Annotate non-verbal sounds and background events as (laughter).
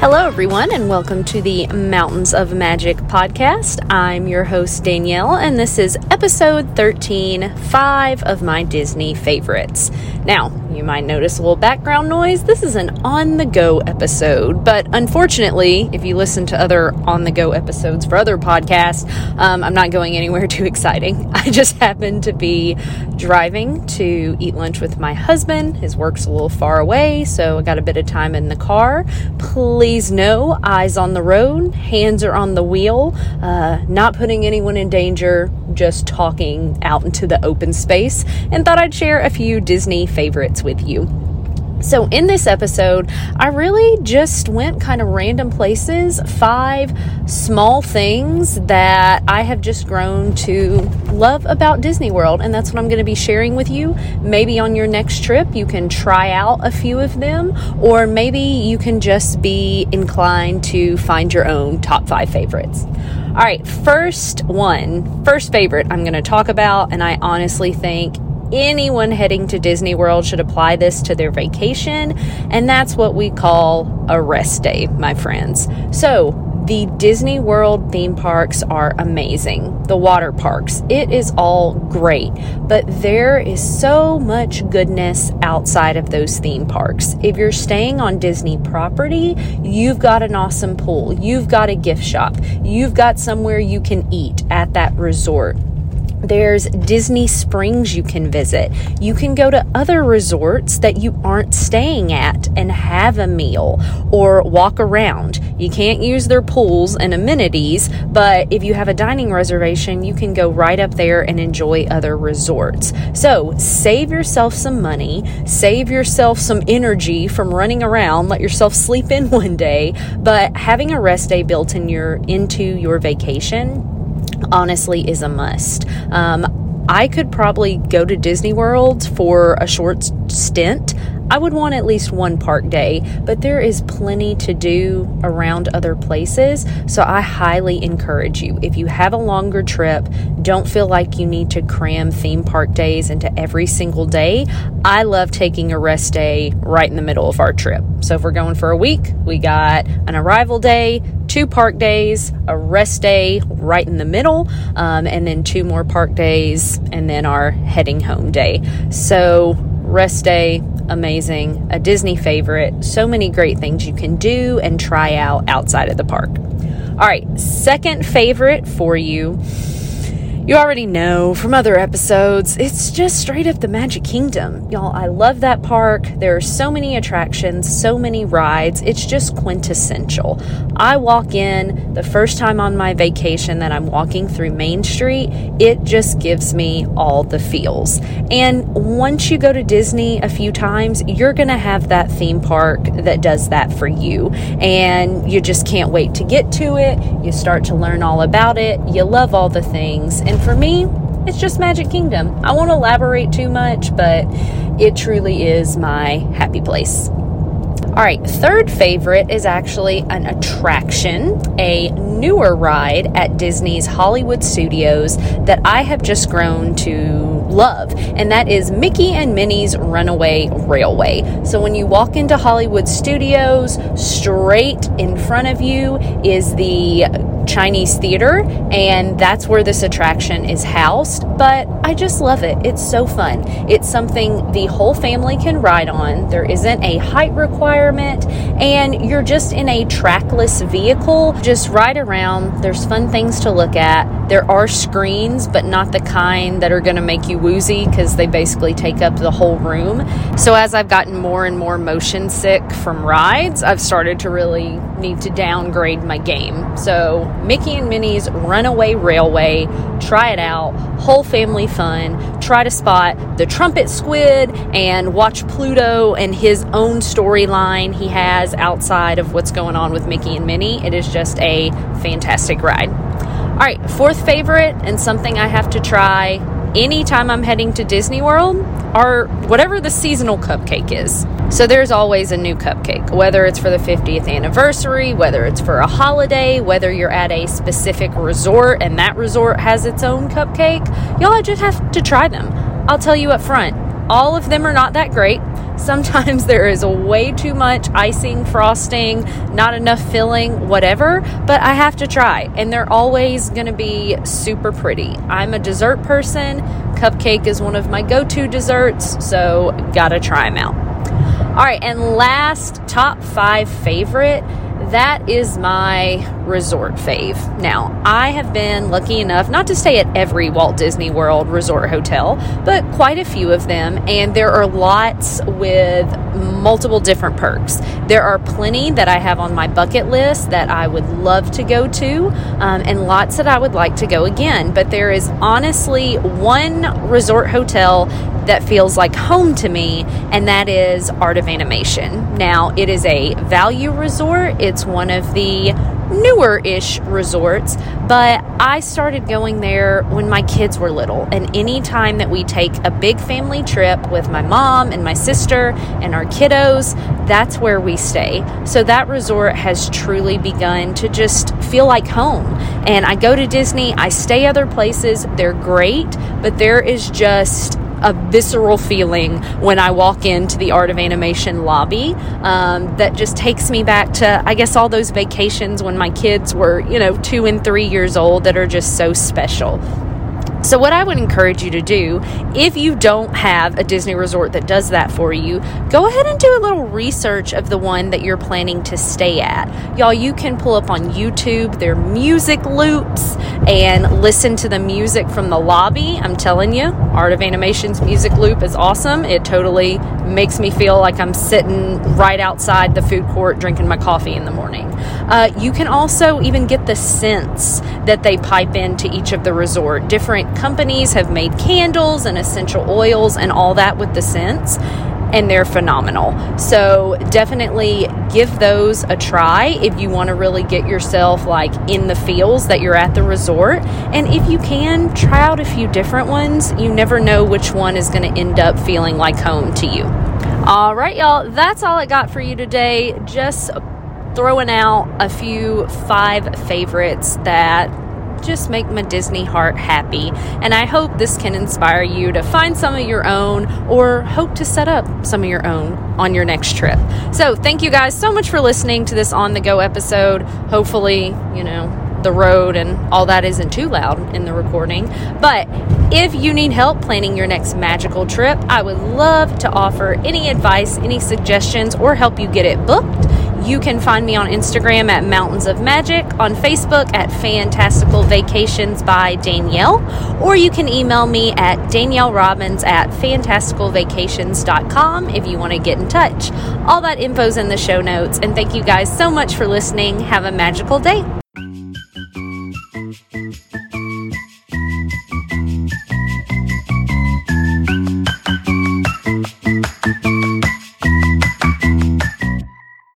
Hello, everyone, and welcome to the Mountains of Magic podcast. I'm your host, Daniele, and this is episode 13 five of my Disney favorites. Now, you might notice a little background noise. This is an on the go episode, but unfortunately, if you listen to other on the go episodes for other podcasts, um, I'm not going anywhere (laughs) too exciting. (laughs) I just happen to be driving to eat lunch with my husband. His work's a little far away, so I got a bit of time in the car. Please know eyes on the road, hands are on the wheel, uh, not putting anyone in danger, just talking out into the open space, and thought I'd share a few Disney favorites with you. So, in this episode, I really just went kind of random places, five small things that I have just grown to love about Disney World. And that's what I'm going to be sharing with you. Maybe on your next trip, you can try out a few of them, or maybe you can just be inclined to find your own top five favorites. All right, first one, first favorite I'm going to talk about, and I honestly think anyone heading to Disney World should apply this to their vacation, and that's what we call a rest day, my friends. So, the Disney World theme parks are amazing. The water parks, it is all great, but there is so much goodness outside of those theme parks. If you're staying on Disney property, you've got an awesome pool, you've got a gift shop, you've got somewhere you can eat at that resort there's Disney Springs you can visit. You can go to other resorts that you aren't staying at and have a meal or walk around. You can't use their pools and amenities, but if you have a dining reservation, you can go right up there and enjoy other resorts. So save yourself some money, save yourself some energy from running around, let yourself sleep in (laughs) one day, but having a rest day built in your into your vacation honestly is a must. Um, I could probably go to Disney World for a short stint. I would want at least one park day, but there is plenty to do around other places. So I highly encourage you. If you have a longer trip, don't feel like you need to cram theme park days into every single day. I love taking a rest day right in the middle of our trip. So if we're going for a week, we got an arrival day, two park days, a rest day right in the middle, um, and then two more park days, and then our heading home day. So, rest day, amazing, a Disney favorite, so many great things you can do and try out outside of the park. All right, second favorite for you you already know from other episodes, it's just straight up the Magic Kingdom. Y'all, I love that park. There are so many attractions, so many rides. It's just quintessential. I walk in the first time on my vacation that I'm walking through Main Street, it just gives me all the feels. And once you go to Disney a few times, you're going to have that theme park that does that for you. And you just can't wait to get to it. You start to learn all about it. You love all the things. And and for me, it's just Magic Kingdom. I won't elaborate too much, but it truly is my happy place. All right, third favorite is actually an attraction, a newer ride at Disney's Hollywood Studios that I have just grown to love, and that is Mickey and Minnie's Runaway Railway. So when you walk into Hollywood Studios, straight in front of you is the Chinese theater, and that's where this attraction is housed. But I just love it. It's so fun. It's something the whole family can ride on. There isn't a height requirement, and you're just in a trackless vehicle. Just ride around. There's fun things to look at. There are screens, but not the kind that are going to make you woozy because they basically take up the whole room. So as I've gotten more and more motion sick from rides, I've started to really need to downgrade my game. So Mickey and Minnie's Runaway Railway, try it out. Whole family fun. Try to spot the trumpet squid and watch Pluto and his own storyline he has outside of what's going on with Mickey and Minnie. It is just a fantastic ride. All right, fourth favorite and something I have to try anytime I'm heading to Disney World are whatever the seasonal cupcake is. So there's always a new cupcake, whether it's for the 50th anniversary, whether it's for a holiday, whether you're at a specific resort and that resort has its own cupcake. Y'all just have to try them. I'll tell you up front, all of them are not that great. Sometimes (laughs) there is way too much icing, frosting, not enough filling, whatever, but I have to try. And they're always going to be super pretty. I'm a dessert person. Cupcake is one of my go to desserts, so gotta try them out. All right, and last top five favorite that is my resort fave. Now, I have been lucky enough not to stay at every Walt Disney World resort hotel, but quite a few of them, and there are lots with multiple different perks. There are plenty that I have on my bucket list that I would love to go to, um, and lots that I would like to go again. But there is honestly one resort hotel that feels like home to me, and that is Art of Animation. Now, it is a value resort, it's one of the newer ish resorts, but I started going there when my kids were little. And anytime that we take a big family trip with my mom and my sister and our kiddos, that's where we stay. So that resort has truly begun to just feel like home. And I go to Disney, I stay other places, they're great, but there is just a visceral feeling when I walk into the Art of Animation lobby um, that just takes me back to, I guess, all those vacations when my kids were, you know, two and three years old that are just so special. So, what I would encourage you to do, if you don't have a Disney resort that does that for you, go ahead and do a little research of the one that you're planning to stay at. Y'all, you can pull up on YouTube their music loops and listen to the music from the lobby. I'm telling you, Art of Animation's music loop is awesome. It totally makes me feel like I'm sitting right outside the food court drinking my coffee in the morning. Uh, you can also even get the scents that they pipe into each of the resort. Different companies have made candles and essential oils and all that with the scents and they're phenomenal. So definitely give those a try if you want to really get yourself like in the feels that you're at the resort. And if you can, try out a few different ones. You never know which one is going to end up feeling like home to you. All right, y'all, that's all I got for you today. Just throwing out a few five favorites that just make my Disney heart happy. And I hope this can inspire you to find some of your own or hope to set up some of your own on your next trip. So, thank you guys so much for listening to this on the go episode. Hopefully, you know, the road and all that isn't too loud in the recording. But if you need help planning your next magical trip, I would love to offer any advice, any suggestions, or help you get it booked. You can find me on Instagram at Mountains of Magic, on Facebook at Fantastical Vacations by Daniele, or you can email me at Daniele Robbins at fantasticalvacations.com if you want to get in touch. All that info's in the show notes, and thank you guys so much for listening. Have a magical day.